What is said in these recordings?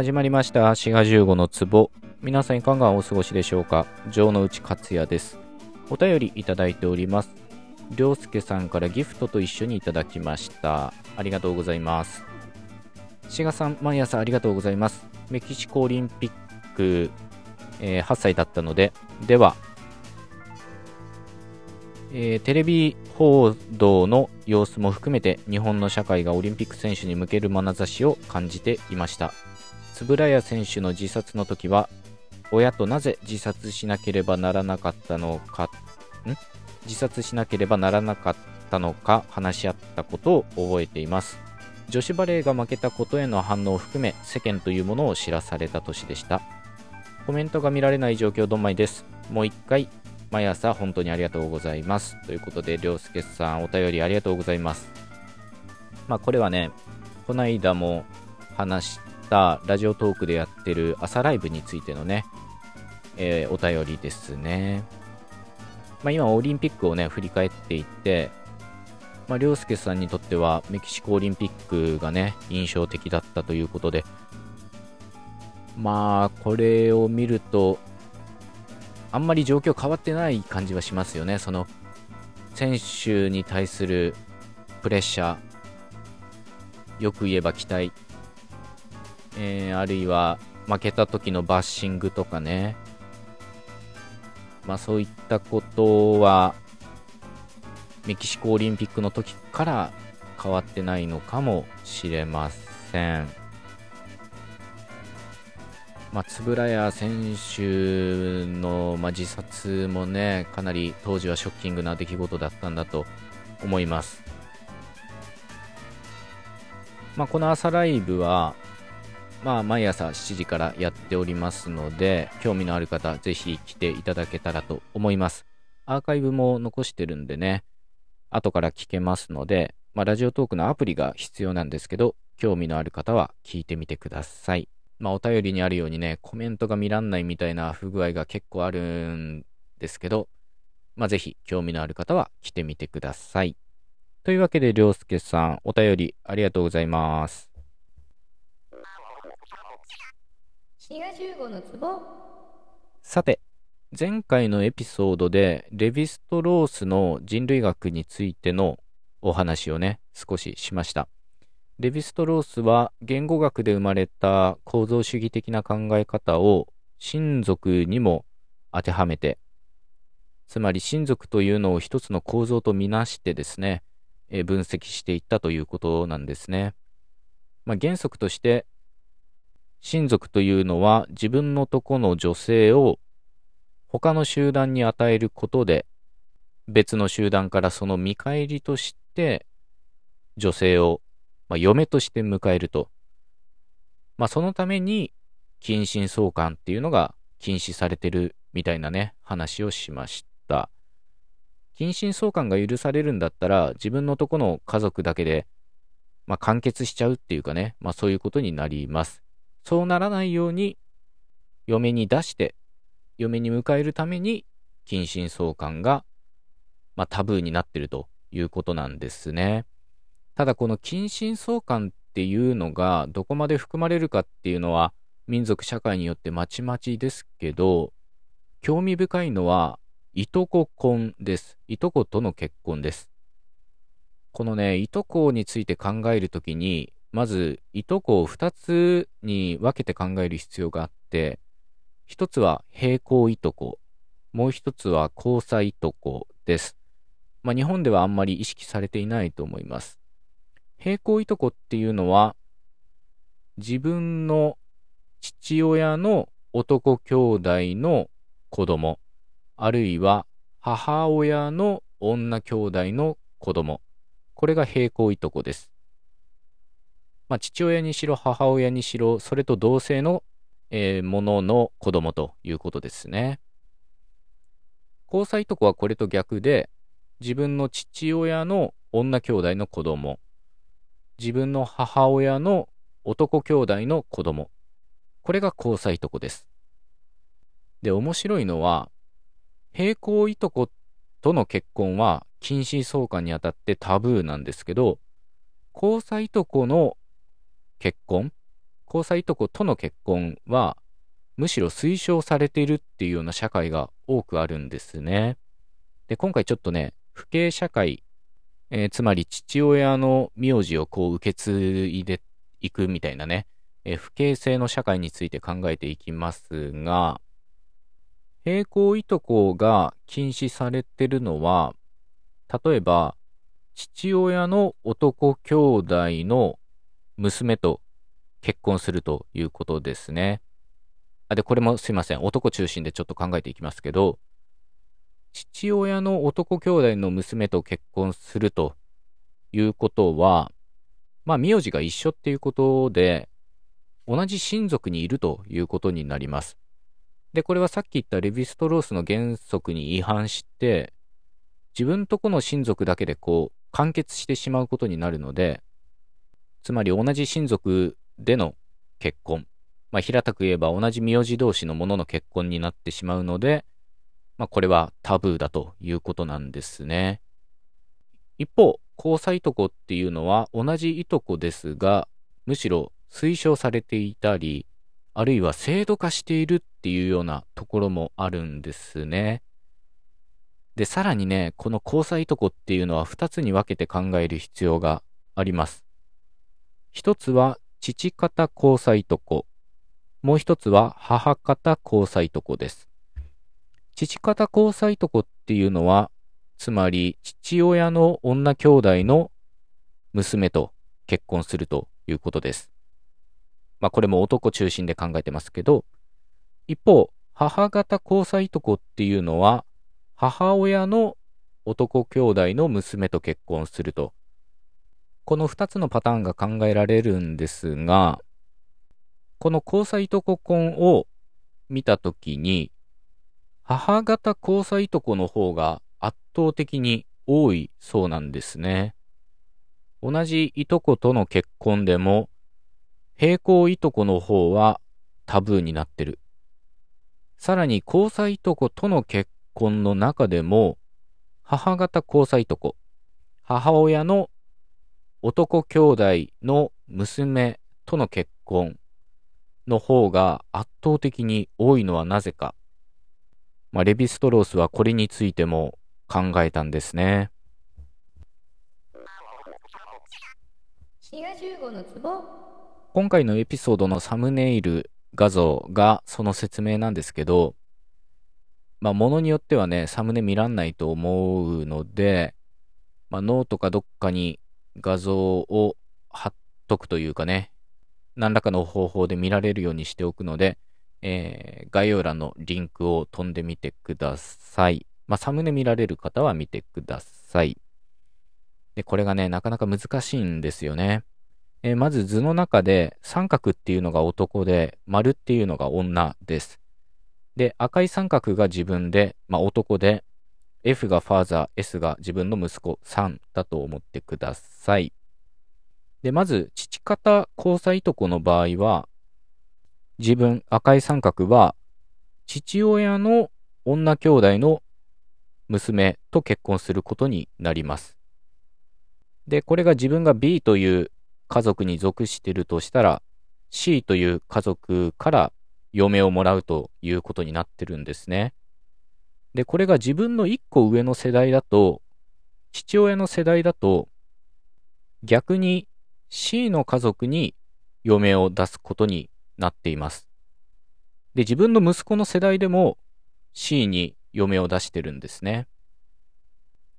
始まりました。滋賀15の壺。皆さんいかがお過ごしでしょうか？城之内克也です。お便りいただいております。涼介さんからギフトと一緒にいただきました。ありがとうございます。志賀さん毎朝ありがとうございます。メキシコオリンピック、えー、8歳だったので。ではえー、テレビ報道の様子も含めて日本の社会がオリンピック選手に向ける眼差しを感じていました。円谷選手の自殺の時は親となぜ自殺しなければならなかったのかん？自殺しなければならなかったのか話し合ったことを覚えています女子バレーが負けたことへの反応を含め世間というものを知らされた年でしたコメントが見られない状況どんまいですもう一回毎朝本当にありがとうございます。ということで、りょうすけさんお便りありがとうございます。まあこれはね、この間も話したラジオトークでやってる朝ライブについてのね、えー、お便りですね。まあ今オリンピックをね、振り返っていって、まあ、りょうすけさんにとってはメキシコオリンピックがね、印象的だったということで、まあ、これを見ると、あんまり状況変わってない感じはしますよね。その選手に対するプレッシャー、よく言えば期待、えー、あるいは負けた時のバッシングとかね、まあそういったことはメキシコオリンピックの時から変わってないのかもしれません。まあ、円谷選手の、まあ、自殺もね、かなり当時はショッキングな出来事だったんだと思います。まあ、この朝ライブは、まあ、毎朝7時からやっておりますので、興味のある方、ぜひ来ていただけたらと思います。アーカイブも残してるんでね、後から聞けますので、まあ、ラジオトークのアプリが必要なんですけど、興味のある方は聞いてみてください。まあ、お便りにあるようにね、コメントが見らんないみたいな不具合が結構あるんですけど、まあ、ぜひ興味のある方は来てみてください。というわけで、りょうすけさん、お便りありがとうございます。さて、前回のエピソードで、レヴィストロースの人類学についてのお話をね、少ししました。レヴィストロースは言語学で生まれた構造主義的な考え方を親族にも当てはめて、つまり親族というのを一つの構造とみなしてですね、分析していったということなんですね。まあ、原則として、親族というのは自分のとこの女性を他の集団に与えることで、別の集団からその見返りとして女性をまあ、嫁として迎えると。まあ、そのために、近親相関っていうのが禁止されてるみたいなね、話をしました。近親相関が許されるんだったら、自分のとこの家族だけで、まあ、完結しちゃうっていうかね、まあ、そういうことになります。そうならないように、嫁に出して、嫁に迎えるために、近親相関が、まあ、タブーになってるということなんですね。ただこの近親相関っていうのがどこまで含まれるかっていうのは民族社会によってまちまちですけど、興味深いのは、いとこ婚です。いとことの結婚です。このね、いとこについて考えるときに、まず、いとこを2つに分けて考える必要があって、1つは平行いとこ、もう1つは交際いとこです。まあ、日本ではあんまり意識されていないと思います。平行いとこっていうのは、自分の父親の男兄弟の子供、あるいは母親の女兄弟の子供。これが平行いとこです。まあ、父親にしろ母親にしろ、それと同性の、えー、ものの子供ということですね。交際とこはこれと逆で、自分の父親の女兄弟の子供、自分の母親の男兄弟の子供。これが交際とこです。で、面白いのは、平行いとことの結婚は禁止相関にあたってタブーなんですけど、交際とこの結婚、交際いとことの結婚は、むしろ推奨されているっていうような社会が多くあるんですね。で、今回ちょっとね、父系社会、えー、つまり父親の名字をこう受け継いでいくみたいなね、えー、不形性の社会について考えていきますが、並行いとこが禁止されてるのは、例えば、父親の男兄弟の娘と結婚するということですね。あで、これもすいません。男中心でちょっと考えていきますけど、父親の男兄弟の娘と結婚するということは、まあ、名字が一緒っていうことで、同じ親族にいるということになります。で、これはさっき言ったレヴィストロースの原則に違反して、自分とこの親族だけでこう、完結してしまうことになるので、つまり同じ親族での結婚、まあ、平たく言えば同じ名字同士のものの結婚になってしまうので、まあ、これはタブーだということなんですね。一方、交際いとこっていうのは同じいとこですが、むしろ推奨されていたり、あるいは制度化しているっていうようなところもあるんですね。で、さらにね、この交際いとこっていうのは2つに分けて考える必要があります。一つは父方交際とこ。もう一つは母方交際とこです。父方交際とこっていうのは、つまり父親の女兄弟の娘と結婚するということです。まあこれも男中心で考えてますけど、一方、母方交際とこっていうのは、母親の男兄弟の娘と結婚すると。この二つのパターンが考えられるんですが、この交際とこ婚を見たときに、母方交際いとこの方が圧倒的に多いそうなんですね。同じいとことの結婚でも、並行いとこの方はタブーになってる。さらに交際いとことの結婚の中でも、母方交際いとこ、母親の男兄弟の娘との結婚の方が圧倒的に多いのはなぜか。まあ、レヴィストロースはこれについても考えたんですね。今回のエピソードのサムネイル画像がその説明なんですけど、まあ、ものによってはね、サムネ見らんないと思うので、まあ、ノートかどっかに画像を貼っとくというかね、何らかの方法で見られるようにしておくので、えー、概要欄のリンクを飛んでみてください。まあ、サムネ見られる方は見てください。で、これがね、なかなか難しいんですよね。えー、まず図の中で三角っていうのが男で、丸っていうのが女です。で、赤い三角が自分で、まあ、男で、F がファーザー、S が自分の息子、3だと思ってください。で、まず、父方交際いとこの場合は、自分、赤い三角は、父親の女兄弟の娘と結婚することになります。で、これが自分が B という家族に属してるとしたら、C という家族から嫁をもらうということになってるんですね。で、これが自分の一個上の世代だと、父親の世代だと、逆に C の家族に嫁を出すことになっています。で、自分の息子の世代でも C に嫁を出してるんですね。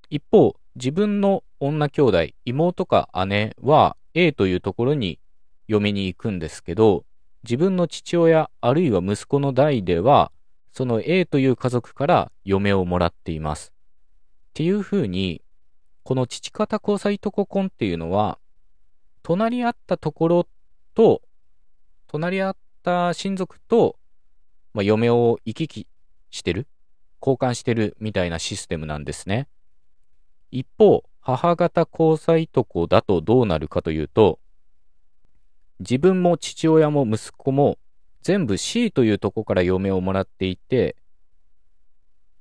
一方、自分の女兄弟、妹か姉は A というところに嫁に行くんですけど、自分の父親あるいは息子の代では、その A という家族から嫁をもらっています。っていうふうに、この父方交際とこ婚っていうのは、隣り合ったところと隣り合った親族と、まあ、嫁を行き来してる交換してるみたいなシステムなんですね。一方、母方交際とこだとどうなるかというと、自分も父親も息子も全部 C というとこから嫁をもらっていて、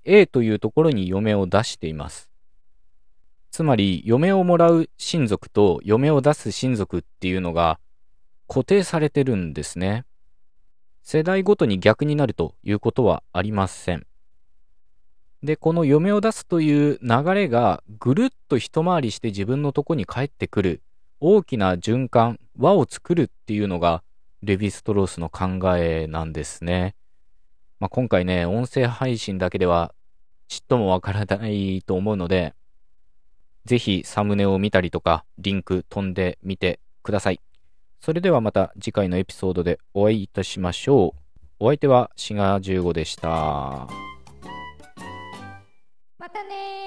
A というところに嫁を出しています。つまり、嫁をもらう親族と嫁を出す親族っていうのが固定されてるんですね。世代ごとに逆になるということはありません。で、この嫁を出すという流れがぐるっと一回りして自分のとこに帰ってくる大きな循環、輪を作るっていうのがレヴィストロースの考えなんですね。まあ、今回ね、音声配信だけではちっともわからないと思うので、ぜひサムネを見たりとか、リンク飛んでみてください。それではまた次回のエピソードでお会いいたしましょう。お相手はシガ15でした。またね